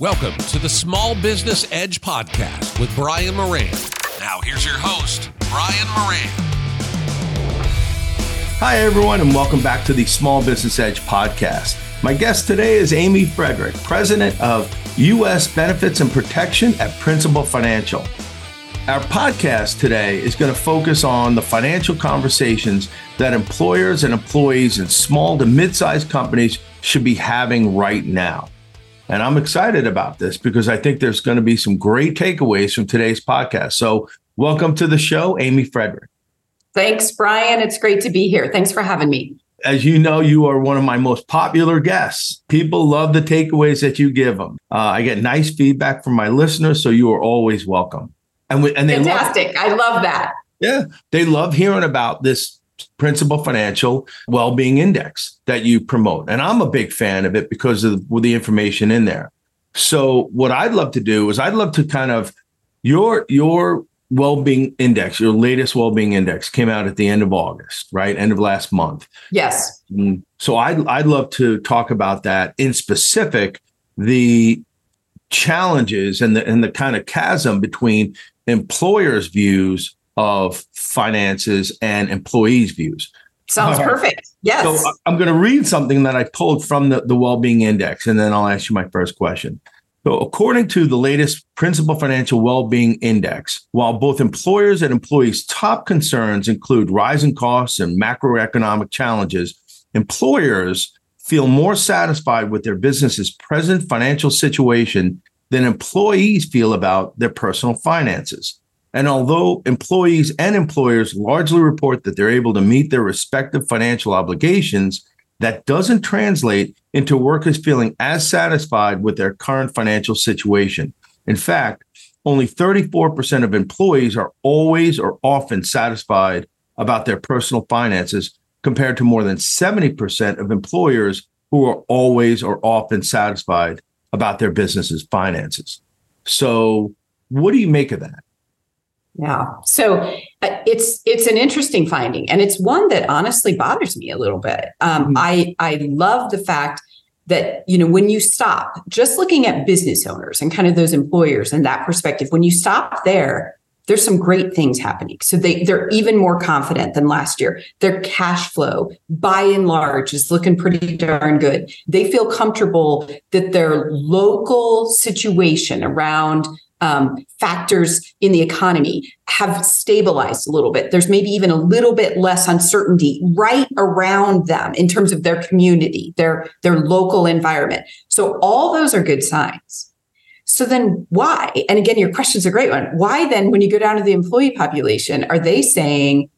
Welcome to the Small Business Edge podcast with Brian Moran. Now, here's your host, Brian Moran. Hi, everyone, and welcome back to the Small Business Edge podcast. My guest today is Amy Friedrich, president of U.S. Benefits and Protection at Principal Financial. Our podcast today is going to focus on the financial conversations that employers and employees in small to mid sized companies should be having right now. And I'm excited about this because I think there's going to be some great takeaways from today's podcast. So, welcome to the show, Amy Friedrich. Thanks, Brian. It's great to be here. Thanks for having me. As you know, you are one of my most popular guests. People love the takeaways that you give them. Uh, I get nice feedback from my listeners, so you are always welcome. And we, and they fantastic. Love, I love that. Yeah, they love hearing about this Principal Financial Well-being Index that you promote, and I'm a big fan of it because of the information in there. So, what I'd love to do is I'd love to kind of your your well-being index, your latest well-being index came out at the end of August, right? End of last month. Yes. Mm, so I'd I'd love to talk about that in specific, the challenges and the and the kind of chasm between employers' views of finances and employees' views. Sounds perfect. Yes. So I'm going to read something that I pulled from the, the Well-Being Index, and then I'll ask you my first question. So, according to the latest Principal Financial Well-Being Index, while both employers and employees' top concerns include rising costs and macroeconomic challenges, employers feel more satisfied with their business's present financial situation than employees feel about their personal finances. And although employees and employers largely report that they're able to meet their respective financial obligations, that doesn't translate into workers feeling as satisfied with their current financial situation. In fact, only 34% of employees are always or often satisfied about their personal finances, compared to more than 70% of employers who are always or often satisfied about their business's finances. So, what do you make of that? Yeah. So uh, it's it's an interesting finding, and it's one that honestly bothers me a little bit. Um, mm-hmm. I I love the fact that you know when you stop just looking at business owners and kind of those employers and that perspective, when you stop there, there's some great things happening. So they they're even more confident than last year. Their cash flow, by and large, is looking pretty darn good. They feel comfortable that their local situation around um, factors in the economy have stabilized a little bit. There's maybe even a little bit less uncertainty right around them in terms of their community, their their local environment. So all those are good signs. So then why? And again, your question's a great one. Why then, when you go down to the employee population, are they saying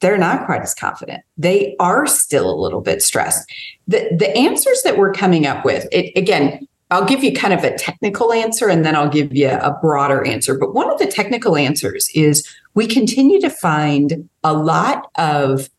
they're not quite as confident? They are still a little bit stressed. The the answers that we're coming up with, it again, I'll give you kind of a technical answer and then I'll give you a broader answer. But one of the technical answers is we continue to find a lot of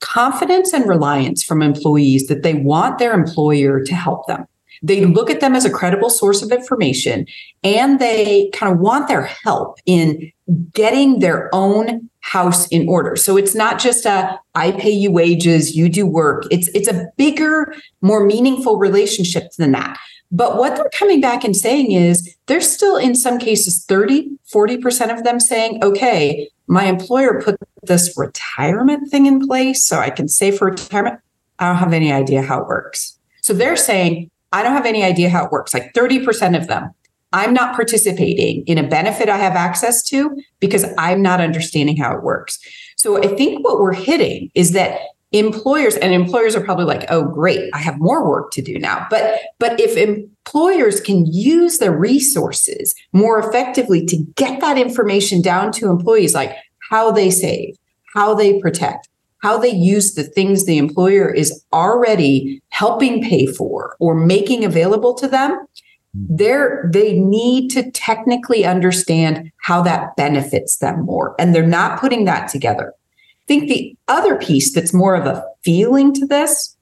confidence and reliance from employees that they want their employer to help them. They look at them as a credible source of information and they kind of want their help in getting their own house in order. So it's not just a I pay you wages, you do work. It's it's a bigger, more meaningful relationship than that. But what they're coming back and saying is there's still, in some cases, 30, 40% of them saying, okay, my employer put this retirement thing in place so I can save for retirement. I don't have any idea how it works. So they're saying, I don't have any idea how it works. Like 30% of them, I'm not participating in a benefit I have access to because I'm not understanding how it works. So I think what we're hitting is that employers and employers are probably like oh great i have more work to do now. But but if employers can use the resources more effectively to get that information down to employees like how they save how they protect how they use the things the employer is already helping pay for or making available to them they're they need to technically understand how that benefits them more and they're not putting that together think the other piece that's more of a feeling to this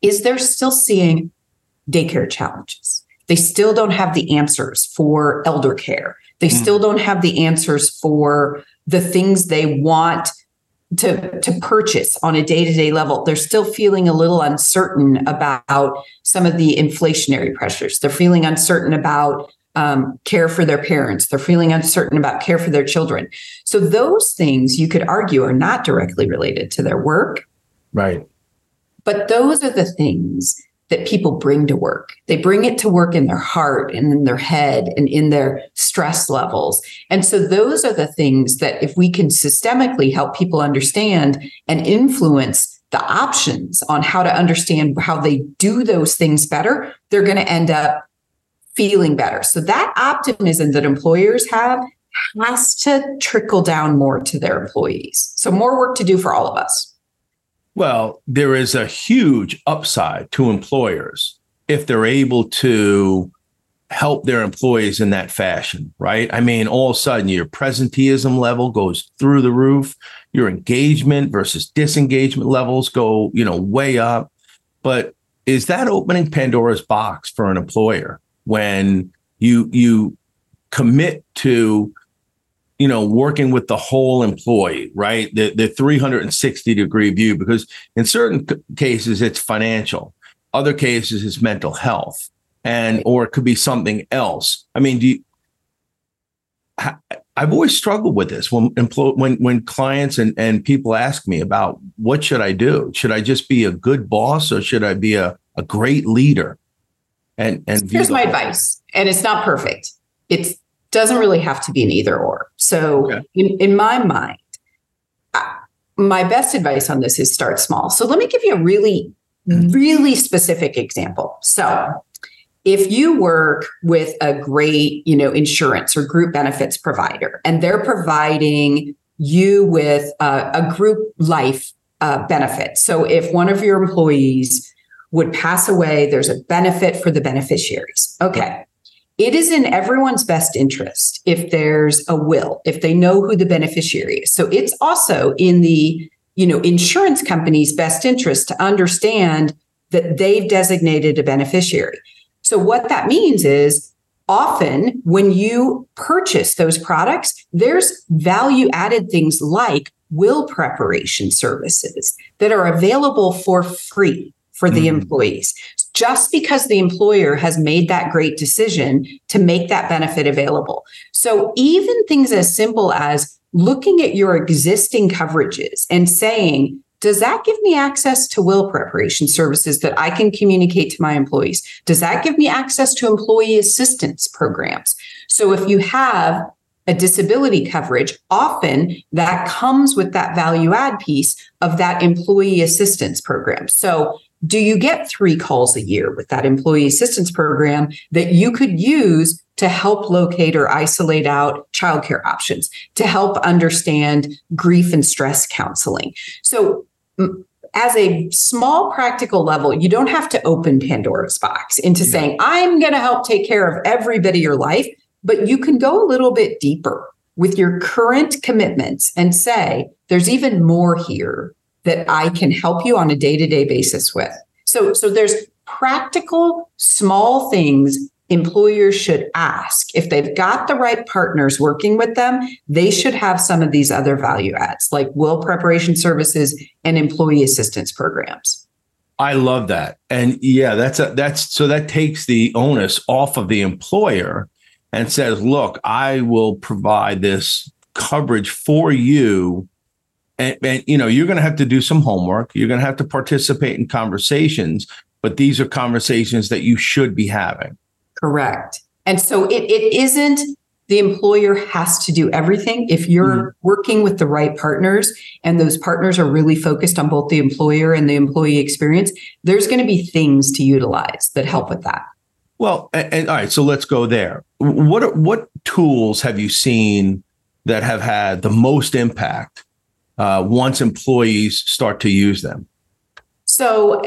is they're still seeing daycare challenges. They still don't have the answers for elder care. They mm. still don't have the answers for the things they want to, to purchase on a day-to-day level they're still feeling a little uncertain about some of the inflationary pressures they're feeling uncertain about um, care for their parents they're feeling uncertain about care for their children so those things you could argue are not directly related to their work right but those are the things that people bring to work. They bring it to work in their heart and in their head and in their stress levels. And so those are the things that if we can systemically help people understand and influence the options on how to understand how they do those things better, they're going to end up feeling better. So that optimism that employers have has to trickle down more to their employees. So more work to do for all of us. Well, there is a huge upside to employers if they're able to help their employees in that fashion, right? I mean, all of a sudden your presenteeism level goes through the roof, your engagement versus disengagement levels go, you know, way up. But is that opening Pandora's box for an employer when you you commit to you know, working with the whole employee, right? The the 360 degree view, because in certain cases it's financial, other cases it's mental health, and or it could be something else. I mean, do you, I've always struggled with this when when when clients and, and people ask me about what should I do? Should I just be a good boss or should I be a, a great leader? And and here's my advice, and it's not perfect. it doesn't really have to be an either or. So, okay. in, in my mind, my best advice on this is start small. So, let me give you a really, really specific example. So, if you work with a great, you know, insurance or group benefits provider, and they're providing you with a, a group life uh, benefit. So, if one of your employees would pass away, there's a benefit for the beneficiaries. Okay it is in everyone's best interest if there's a will, if they know who the beneficiary is. So it's also in the, you know, insurance company's best interest to understand that they've designated a beneficiary. So what that means is often when you purchase those products, there's value added things like will preparation services that are available for free for the mm. employees just because the employer has made that great decision to make that benefit available. So even things as simple as looking at your existing coverages and saying, does that give me access to will preparation services that I can communicate to my employees? Does that give me access to employee assistance programs? So if you have a disability coverage, often that comes with that value add piece of that employee assistance program. So do you get three calls a year with that employee assistance program that you could use to help locate or isolate out childcare options, to help understand grief and stress counseling? So, as a small practical level, you don't have to open Pandora's box into yeah. saying, I'm going to help take care of everybody your life, but you can go a little bit deeper with your current commitments and say, there's even more here that I can help you on a day-to-day basis with. So so there's practical small things employers should ask. If they've got the right partners working with them they should have some of these other value adds like will preparation services and employee assistance programs. I love that. And yeah that's a that's so that takes the onus off of the employer and says look i will provide this coverage for you and, and you know you're going to have to do some homework. You're going to have to participate in conversations but these are conversations that you should be having. Correct. And so it, it isn't the employer has to do everything. If you're mm-hmm. working with the right partners and those partners are really focused on both the employer and the employee experience there's going to be things to utilize that help with that. Well and, and all right so let's go there. What what tools have you seen that have had the most impact uh, once employees start to use them? So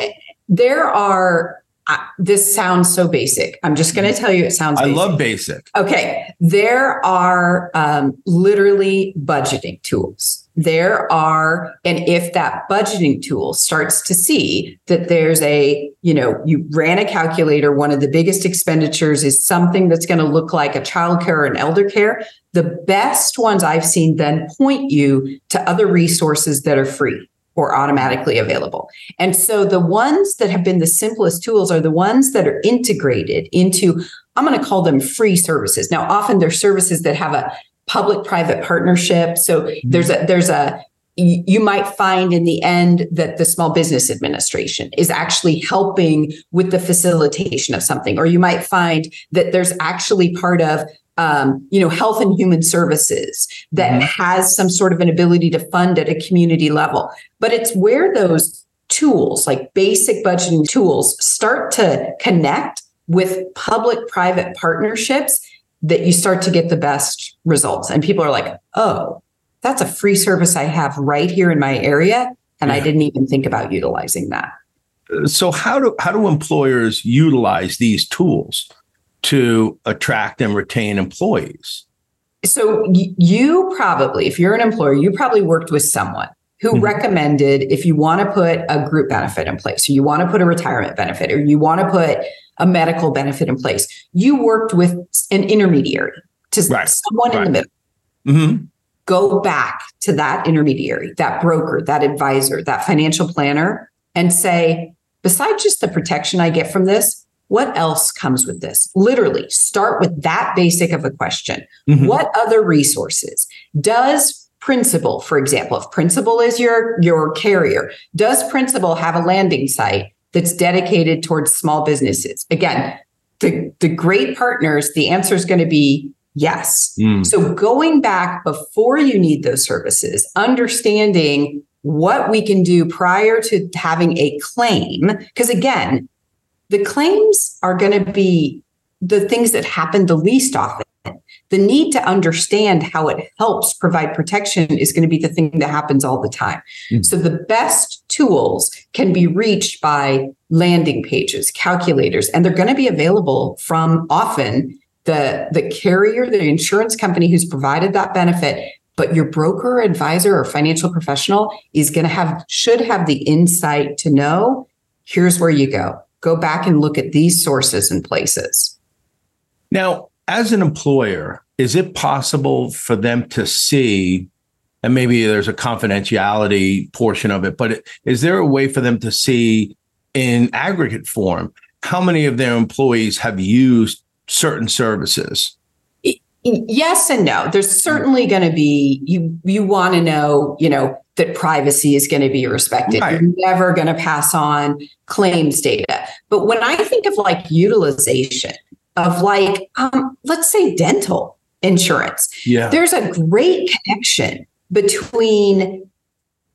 there are. Uh, this sounds so basic. I'm just going to tell you it sounds. I love basic. Okay, there are um, literally budgeting tools. There are, and if that budgeting tool starts to see that there's a, you know, you ran a calculator, one of the biggest expenditures is something that's going to look like a child care or an elder care, the best ones I've seen then point you to other resources that are free or automatically available. And so the ones that have been the simplest tools are the ones that are integrated into, I'm going to call them free services. Now, often they're services that have a public private partnership. So mm-hmm. there's a, there's a, you might find in the end that the small business administration is actually helping with the facilitation of something or you might find that there's actually part of um, you know, health and human services that mm-hmm. has some sort of an ability to fund at a community level. But it's where those tools, like basic budgeting tools, start to connect with public private partnerships that you start to get the best results. And people are like, oh, that's a free service I have right here in my area. And yeah. I didn't even think about utilizing that. So how do how do employers utilize these tools? To attract and retain employees. So you probably, if you're an employer, you probably worked with someone who mm-hmm. recommended if you want to put a group benefit in place, or you want to put a retirement benefit, or you want to put a medical benefit in place, you worked with an intermediary to right. someone right. in the middle. Mm-hmm. Go back to that intermediary, that broker, that advisor, that financial planner, and say, besides just the protection I get from this, what else comes with this? Literally, start with that basic of a question. Mm-hmm. What other resources does Principal, for example, if Principal is your your carrier, does Principal have a landing site that's dedicated towards small businesses? Again, the the great partners, the answer is going to be yes. Mm. So going back before you need those services, understanding what we can do prior to having a claim because again the claims are going to be the things that happen the least often. The need to understand how it helps provide protection is going to be the thing that happens all the time. Mm. So the best tools can be reached by landing pages, calculators, and they're going to be available from often the, the carrier, the insurance company who's provided that benefit but your broker advisor or financial professional is going to have should have the insight to know here's where you go go back and look at these sources and places. Now, as an employer, is it possible for them to see, and maybe there's a confidentiality portion of it, but is there a way for them to see in aggregate form how many of their employees have used certain services? Yes and no. There's certainly going to be you you want to know, you know, that privacy is going to be respected. Right. You're never going to pass on claims data. But when I think of like utilization of like, um, let's say dental insurance, yeah. there's a great connection between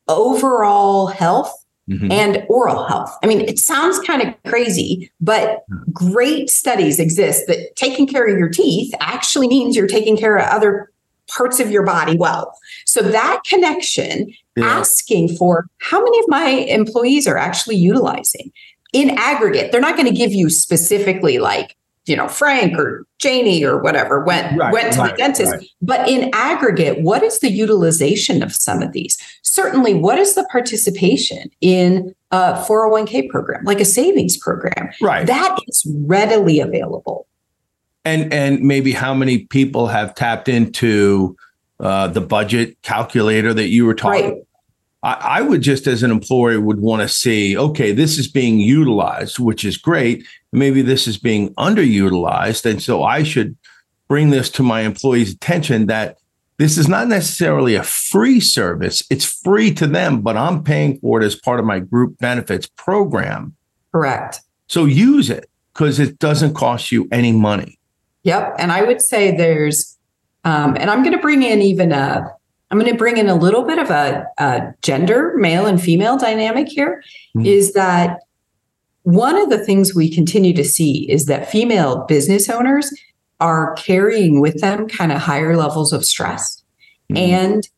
overall health Mm-hmm. and oral health. I mean, it sounds kind of crazy, but great studies exist that taking care of your teeth actually means you're taking care of other parts of your body well. So that connection yeah. asking for how many of my employees are actually utilizing in aggregate. They're not going to give you specifically like, you know, Frank or Janie or whatever went right, went to right, the dentist. Right. But in aggregate, what is the utilization of some of these? Certainly, what is the participation in a 401k program, like a savings program? Right. That is readily available. And and maybe how many people have tapped into uh, the budget calculator that you were talking. I, I would just, as an employer, would want to see, okay, this is being utilized, which is great. Maybe this is being underutilized, and so I should bring this to my employees' attention that this is not necessarily a free service. It's free to them, but I'm paying for it as part of my group benefits program. Correct. So use it because it doesn't cost you any money. Yep. And I would say there's um, and I'm going to bring in even a, I'm going to bring in a little bit of a, a gender, male and female dynamic here. Mm-hmm. Is that one of the things we continue to see is that female business owners are carrying with them kind of higher levels of stress mm-hmm. and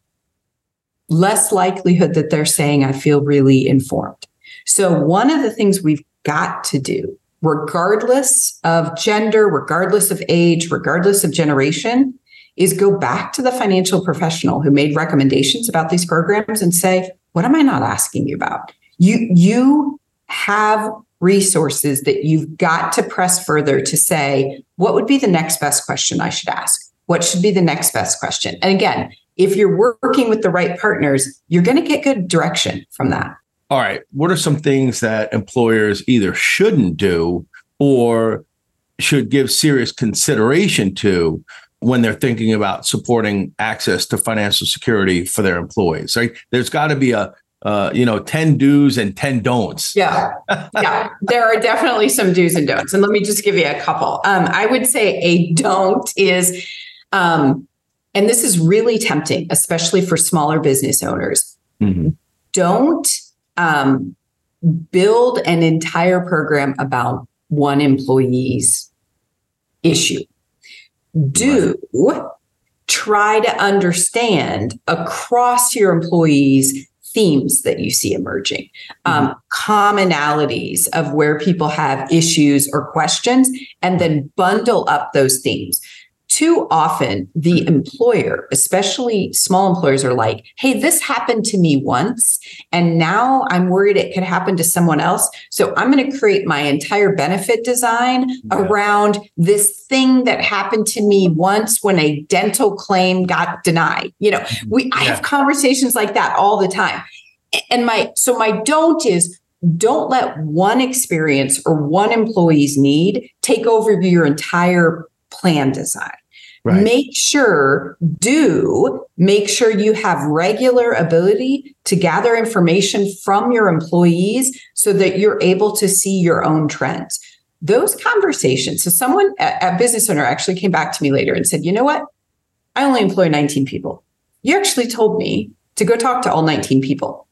less likelihood that they're saying, I feel really informed. So, one of the things we've got to do, regardless of gender, regardless of age, regardless of generation, is go back to the financial professional who made recommendations about these programs and say, what am I not asking you about? You, you have resources that you've got to press further to say, what would be the next best question I should ask? what should be the next best question? And again, if you're working with the right partners, you're going to get good direction from that. All right. What are some things that employers either shouldn't do or should give serious consideration to when they're thinking about supporting access to financial security for their employees? Right? There's got to be a uh, you know, 10 do's and 10 don'ts. Yeah. Yeah. there are definitely some do's and don'ts. And let me just give you a couple. Um, I would say a don't is, um, and this is really tempting, especially for smaller business owners. Mm-hmm. Don't um, build an entire program about one employee's issue. Do right. try to understand across your employees themes that you see emerging, um, mm-hmm. commonalities of where people have issues or questions, and then bundle up those themes too often the employer, especially small employers, are like, hey, this happened to me once, and now I'm worried it could happen to someone else. So I'm going to create my entire benefit design yeah. around this thing that happened to me once when a dental claim got denied. You know, mm-hmm. we yeah. I have conversations like that all the time. And my so my don't is don't let one experience or one employee's need take over your entire plan design. Right. Make sure, do make sure you have regular ability to gather information from your employees so that you're able to see your own trends. Those conversations. So, someone, a, a business owner actually came back to me later and said, you know what? I only employ 19 people. You actually told me to go talk to all 19 people.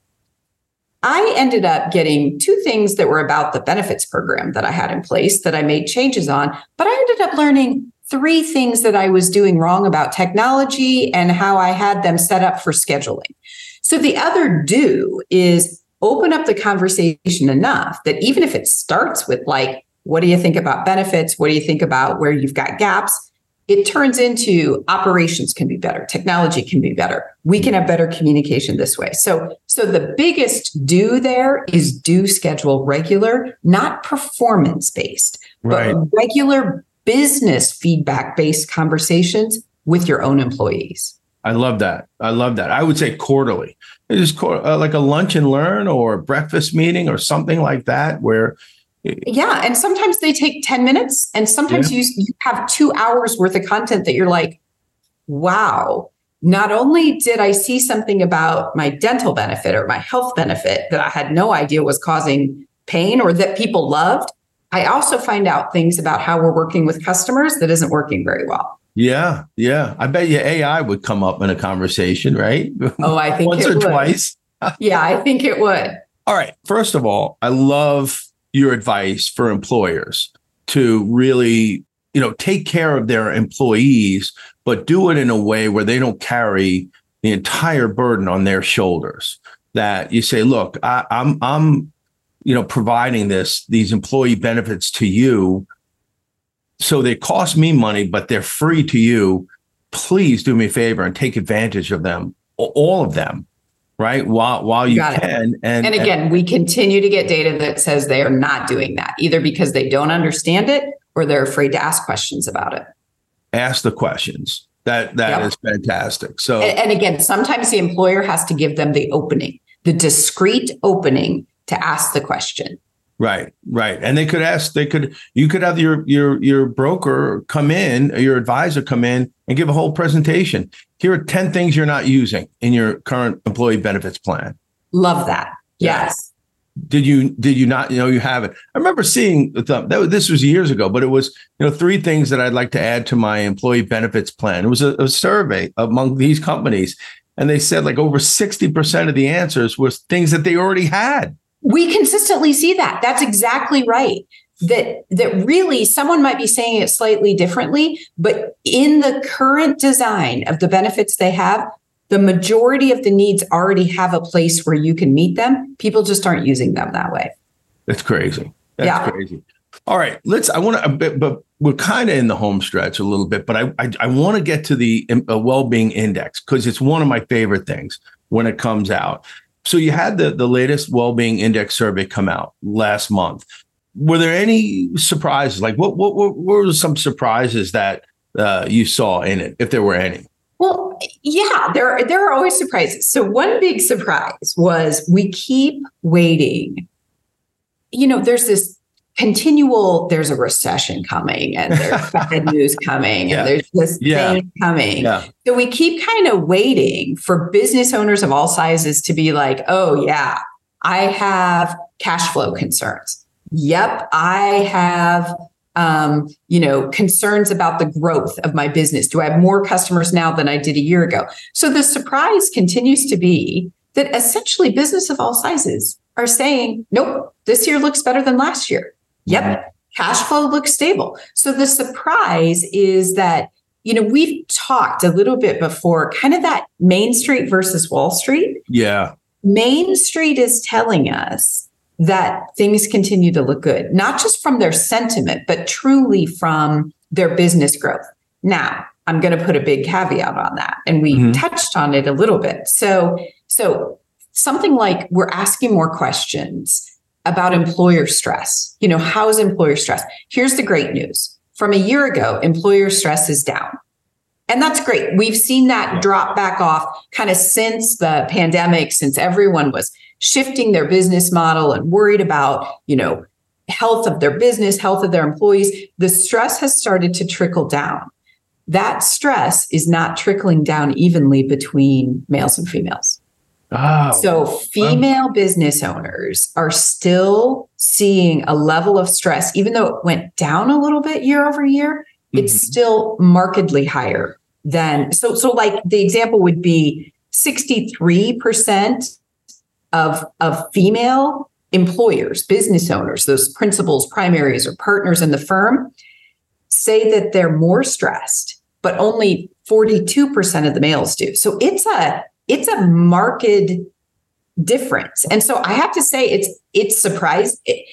I ended up getting two things that were about the benefits program that I had in place that I made changes on, but I ended up learning three things that I was doing wrong about technology and how I had them set up for scheduling. So the other do is open up the conversation enough that even if it starts with like, what do you think about benefits? What do you think about where you've got gaps? It turns into operations can be better, technology can be better. We can have better communication this way. So, so the biggest do there is do schedule regular, not performance based, right. but regular business feedback based conversations with your own employees. I love that. I love that. I would say quarterly. It's just uh, like a lunch and learn or a breakfast meeting or something like that where yeah and sometimes they take 10 minutes and sometimes yeah. you, you have two hours worth of content that you're like wow not only did i see something about my dental benefit or my health benefit that i had no idea was causing pain or that people loved I also find out things about how we're working with customers that isn't working very well. Yeah, yeah. I bet you AI would come up in a conversation, right? Oh, I think once or would. twice. yeah, I think it would. All right. First of all, I love your advice for employers to really, you know, take care of their employees, but do it in a way where they don't carry the entire burden on their shoulders. That you say, look, I, I'm I'm you know, providing this, these employee benefits to you. So they cost me money, but they're free to you. Please do me a favor and take advantage of them, all of them, right? While while you Got can. And, and again, and, we continue to get data that says they are not doing that, either because they don't understand it or they're afraid to ask questions about it. Ask the questions. That that yep. is fantastic. So and, and again, sometimes the employer has to give them the opening, the discrete opening to ask the question. Right, right. And they could ask, they could, you could have your your your broker come in, your advisor come in and give a whole presentation. Here are 10 things you're not using in your current employee benefits plan. Love that. Yes. Did you did you not you know you have it? I remember seeing the, that this was years ago, but it was you know three things that I'd like to add to my employee benefits plan. It was a, a survey among these companies, and they said like over sixty percent of the answers was things that they already had we consistently see that. That's exactly right. That that really someone might be saying it slightly differently but in the current design of the benefits they have the majority of the needs already have a place where you can meet them. People just aren't using them that way. That's crazy. That's yeah. crazy. All right let's i want to bit, but we're kind of in the home stretch a little bit but i i, I want to get to the uh, well-being index because it's one of my favorite things when it comes out so you had the the latest well-being index survey come out last month. Were there any surprises? Like what what what were some surprises that uh, you saw in it, if there were any? Well, yeah, there there are always surprises. So one big surprise was we keep waiting. You know, there's this continual there's a recession coming and there's bad news coming yeah. and there's this yeah. thing coming. Yeah. So we keep kind of waiting for business owners of all sizes to be like, "Oh yeah, I have cash flow concerns. Yep, I have um, you know, concerns about the growth of my business. Do I have more customers now than I did a year ago? So the surprise continues to be that essentially business of all sizes are saying, nope, this year looks better than last year. Yep, cash flow looks stable. So the surprise is that, you know, we've talked a little bit before, kind of that Main Street versus Wall Street. Yeah. Main Street is telling us that things continue to look good, not just from their sentiment, but truly from their business growth. Now, I'm going to put a big caveat on that, and we mm-hmm. touched on it a little bit. So, so something like we're asking more questions about employer stress. You know, how is employer stress? Here's the great news. From a year ago, employer stress is down. And that's great. We've seen that drop back off kind of since the pandemic, since everyone was shifting their business model and worried about, you know, health of their business, health of their employees, the stress has started to trickle down. That stress is not trickling down evenly between males and females. Oh, so female business owners are still seeing a level of stress, even though it went down a little bit year over year, mm-hmm. it's still markedly higher than so so like the example would be 63% of, of female employers, business owners, those principals, primaries, or partners in the firm say that they're more stressed, but only 42% of the males do. So it's a it's a marked difference. And so I have to say it's it's surprised. It,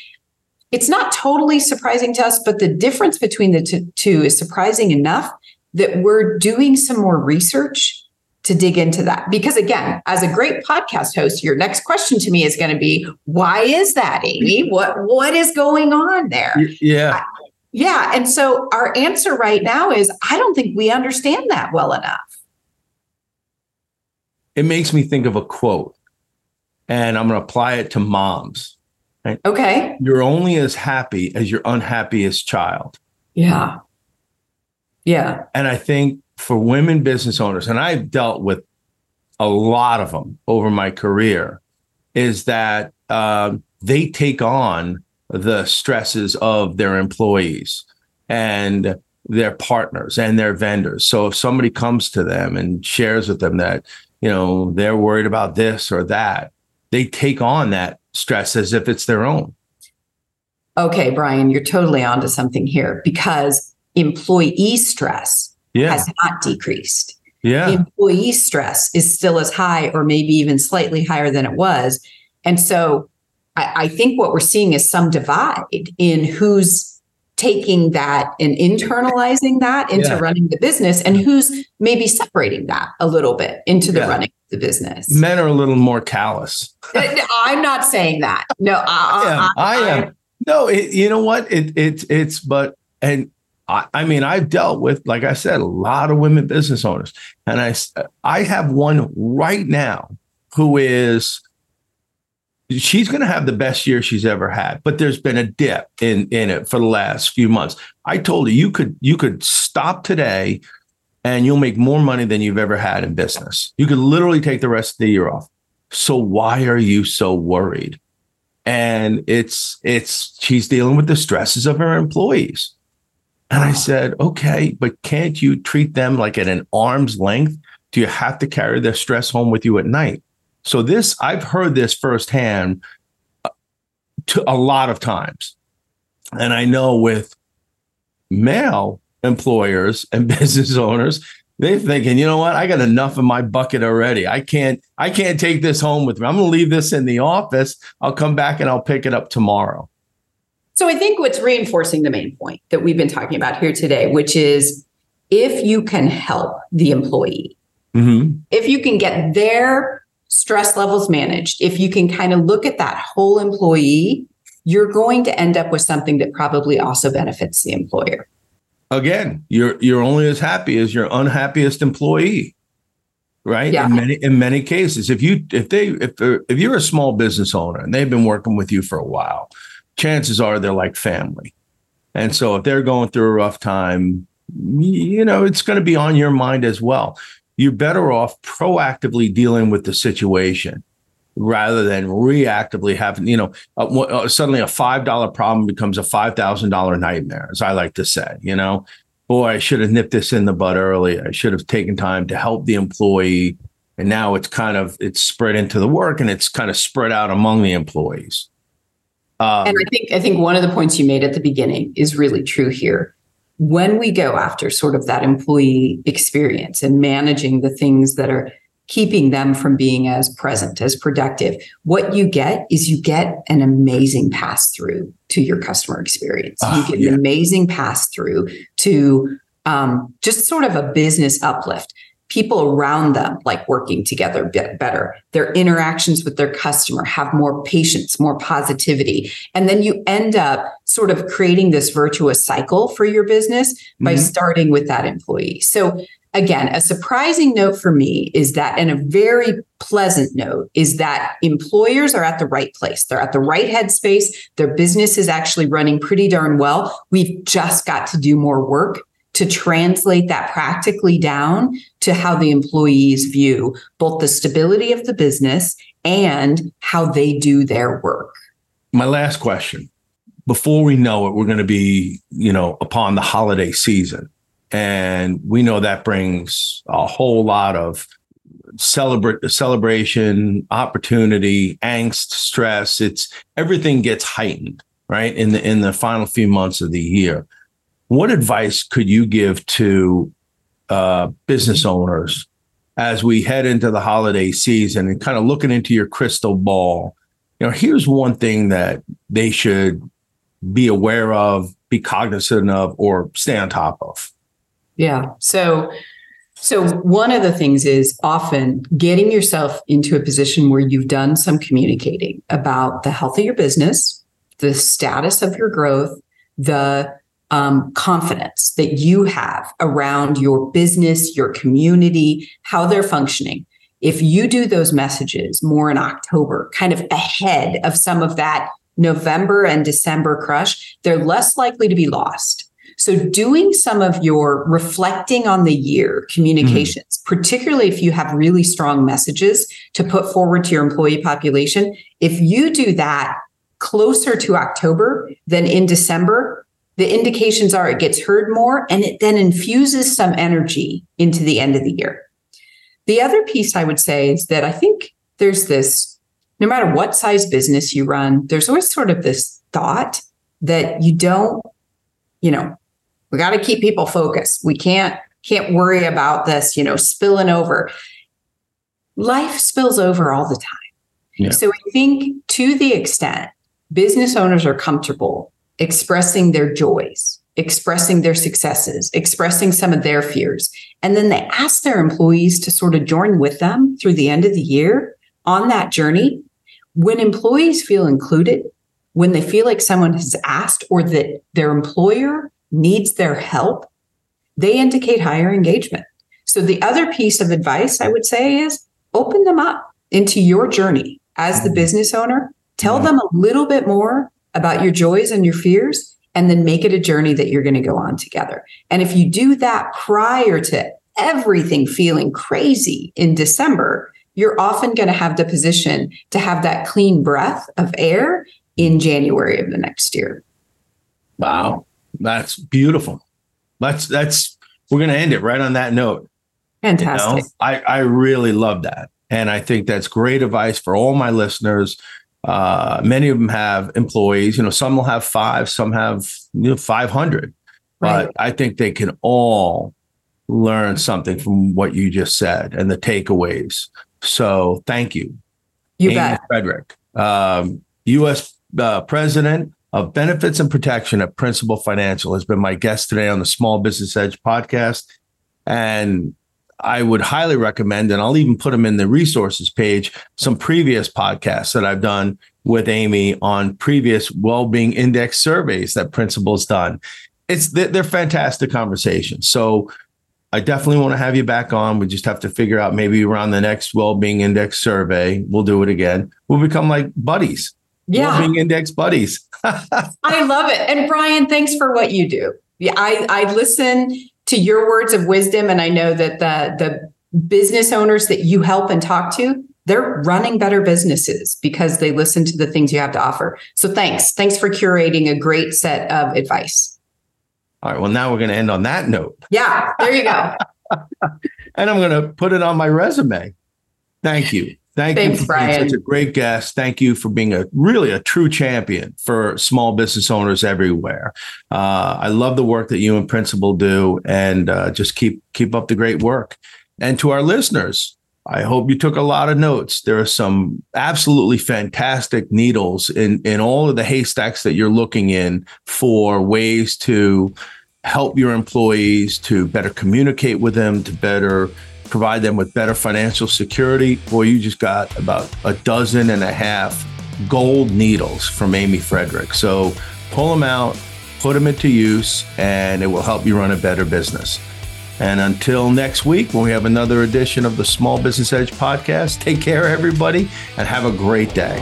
it's not totally surprising to us, but the difference between the two, two is surprising enough that we're doing some more research to dig into that. Because again, as a great podcast host, your next question to me is going to be, why is that, Amy? What what is going on there? Yeah. Yeah. And so our answer right now is I don't think we understand that well enough. It makes me think of a quote, and I'm going to apply it to moms. Right? Okay. You're only as happy as your unhappiest child. Yeah. Yeah. And I think for women business owners, and I've dealt with a lot of them over my career, is that uh, they take on the stresses of their employees and their partners and their vendors. So if somebody comes to them and shares with them that, you know, they're worried about this or that, they take on that stress as if it's their own. Okay, Brian, you're totally onto something here because employee stress yeah. has not decreased. Yeah. Employee stress is still as high or maybe even slightly higher than it was. And so I, I think what we're seeing is some divide in who's taking that and internalizing that into yeah. running the business and who's maybe separating that a little bit into the yeah. running of the business. Men are a little more callous. Uh, I'm not saying that. No, I, I am. I, I am. No, it, you know what? It, it, it's, but, and I, I mean, I've dealt with, like I said, a lot of women business owners, and I I have one right now who is she's going to have the best year she's ever had but there's been a dip in in it for the last few months. I told her you could you could stop today and you'll make more money than you've ever had in business. You could literally take the rest of the year off. So why are you so worried? And it's it's she's dealing with the stresses of her employees. And I said, okay, but can't you treat them like at an arm's length? Do you have to carry their stress home with you at night? So this, I've heard this firsthand uh, to a lot of times. And I know with male employers and business owners, they're thinking, you know what? I got enough in my bucket already. I can't, I can't take this home with me. I'm going to leave this in the office. I'll come back and I'll pick it up tomorrow. So I think what's reinforcing the main point that we've been talking about here today, which is if you can help the employee, mm-hmm. if you can get their stress levels managed, if you can kind of look at that whole employee, you're going to end up with something that probably also benefits the employer. again, you're you're only as happy as your unhappiest employee. Right. Yeah. In many in many cases. If you if they if if you're a small business owner and they've been working with you for a while, chances are they're like family. And so if they're going through a rough time, you know, it's going to be on your mind as well. You're better off proactively dealing with the situation rather than reactively having, you know, uh, suddenly a $5 problem becomes a $5,000 nightmare, as I like to say, you know, boy, I should have nipped this in the bud early. I should have taken time to help the employee. And now it's kind of, it's spread into the work and it's kind of spread out among the employees. Um, and I think, I think one of the points you made at the beginning is really true here. When we go after sort of that employee experience and managing the things that are keeping them from being as present, as productive. What you get is you get an amazing pass through to your customer experience. you ah, get yeah. an amazing pass through to um, just sort of a business uplift. People around them like working together better. Their interactions with their customer have more patience, more positivity. And then you end up sort of creating this virtuous cycle for your business by mm-hmm. starting with that employee. So again, a surprising note for me is that, and a very pleasant note is that employers are at the right place. They're at the right headspace. Their business is actually running pretty darn well. We've just got to do more work to translate that practically down to how the employees view both the stability of the business and how they do their work. My last question. Before we know it, we're going to be, you know, upon the holiday season and we know that brings a whole lot of celebrate celebration, opportunity, angst, stress. It's everything gets heightened, right? In the in the final few months of the year. What advice could you give to uh, business owners as we head into the holiday season and kind of looking into your crystal ball? You know, here's one thing that they should be aware of, be cognizant of, or stay on top of. Yeah. So so one of the things is often getting yourself into a position where you've done some communicating about the health of your business, the status of your growth, the um, confidence that you have around your business, your community, how they're functioning. If you do those messages more in October, kind of ahead of some of that November and December crush, they're less likely to be lost so, doing some of your reflecting on the year communications, mm-hmm. particularly if you have really strong messages to put forward to your employee population, if you do that closer to October than in December, the indications are it gets heard more and it then infuses some energy into the end of the year. The other piece I would say is that I think there's this no matter what size business you run, there's always sort of this thought that you don't, you know, we got to keep people focused. We can't can't worry about this, you know, spilling over. Life spills over all the time. Yeah. So I think to the extent business owners are comfortable expressing their joys, expressing their successes, expressing some of their fears, and then they ask their employees to sort of join with them through the end of the year on that journey. When employees feel included, when they feel like someone has asked or that their employer needs their help, they indicate higher engagement. So the other piece of advice I would say is open them up into your journey as the mm-hmm. business owner. Tell them a little bit more about your joys and your fears, and then make it a journey that you're going to go on together. And if you do that prior to everything feeling crazy in December, you're often going to have the position to have that clean breath of air in January of the next year. Wow. That's beautiful. That's that's we're gonna end it right on that note. Fantastic. You know? I, I really love that. And I think that's great advice for all my listeners. Uh, many of them have employees, you know, some will have five, some have you know 500. Right. But I think they can all learn something from what you just said and the takeaways. So thank you. You Amy bet. Friedrich, um, U.S. Uh, President of benefits and protection at Principal Financial has been my guest today on the Small Business Edge podcast. And I would highly recommend, and I'll even put them in the resources page, some previous podcasts that I've done with Amy on previous well-being index surveys that Principal's done. it's they're fantastic conversations. So I definitely want to have you back on. We just have to figure out maybe around the next well-being index survey, we'll do it again. We'll become like buddies. Yeah. Well-being index buddies. I love it. And Brian, thanks for what you do. Yeah, I, I listen to your words of wisdom, and I know that the the business owners that you help and talk to, they're running better businesses because they listen to the things you have to offer. So thanks. Thanks for curating a great set of advice. All right. Well, now we're going to end on that note. Yeah, there you go. and I'm going to put it on my resume. Thank you. Thank Thanks, you for Brian. being such a great guest. Thank you for being a really a true champion for small business owners everywhere. Uh, I love the work that you and Principal do, and uh, just keep keep up the great work. And to our listeners, I hope you took a lot of notes. There are some absolutely fantastic needles in in all of the haystacks that you're looking in for ways to help your employees to better communicate with them, to better provide them with better financial security. Boy, you just got about a dozen and a half gold needles from Amy Friedrich. So pull them out, put them into use, and it will help you run a better business. And until next week, when we have another edition of the Small Business Edge podcast, take care, everybody, and have a great day.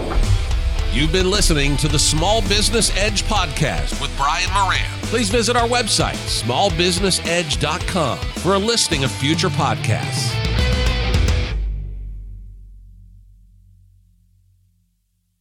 You've been listening to the Small Business Edge podcast with Brian Moran. Please visit our website, smallbusinessedge.com, for a listing of future podcasts.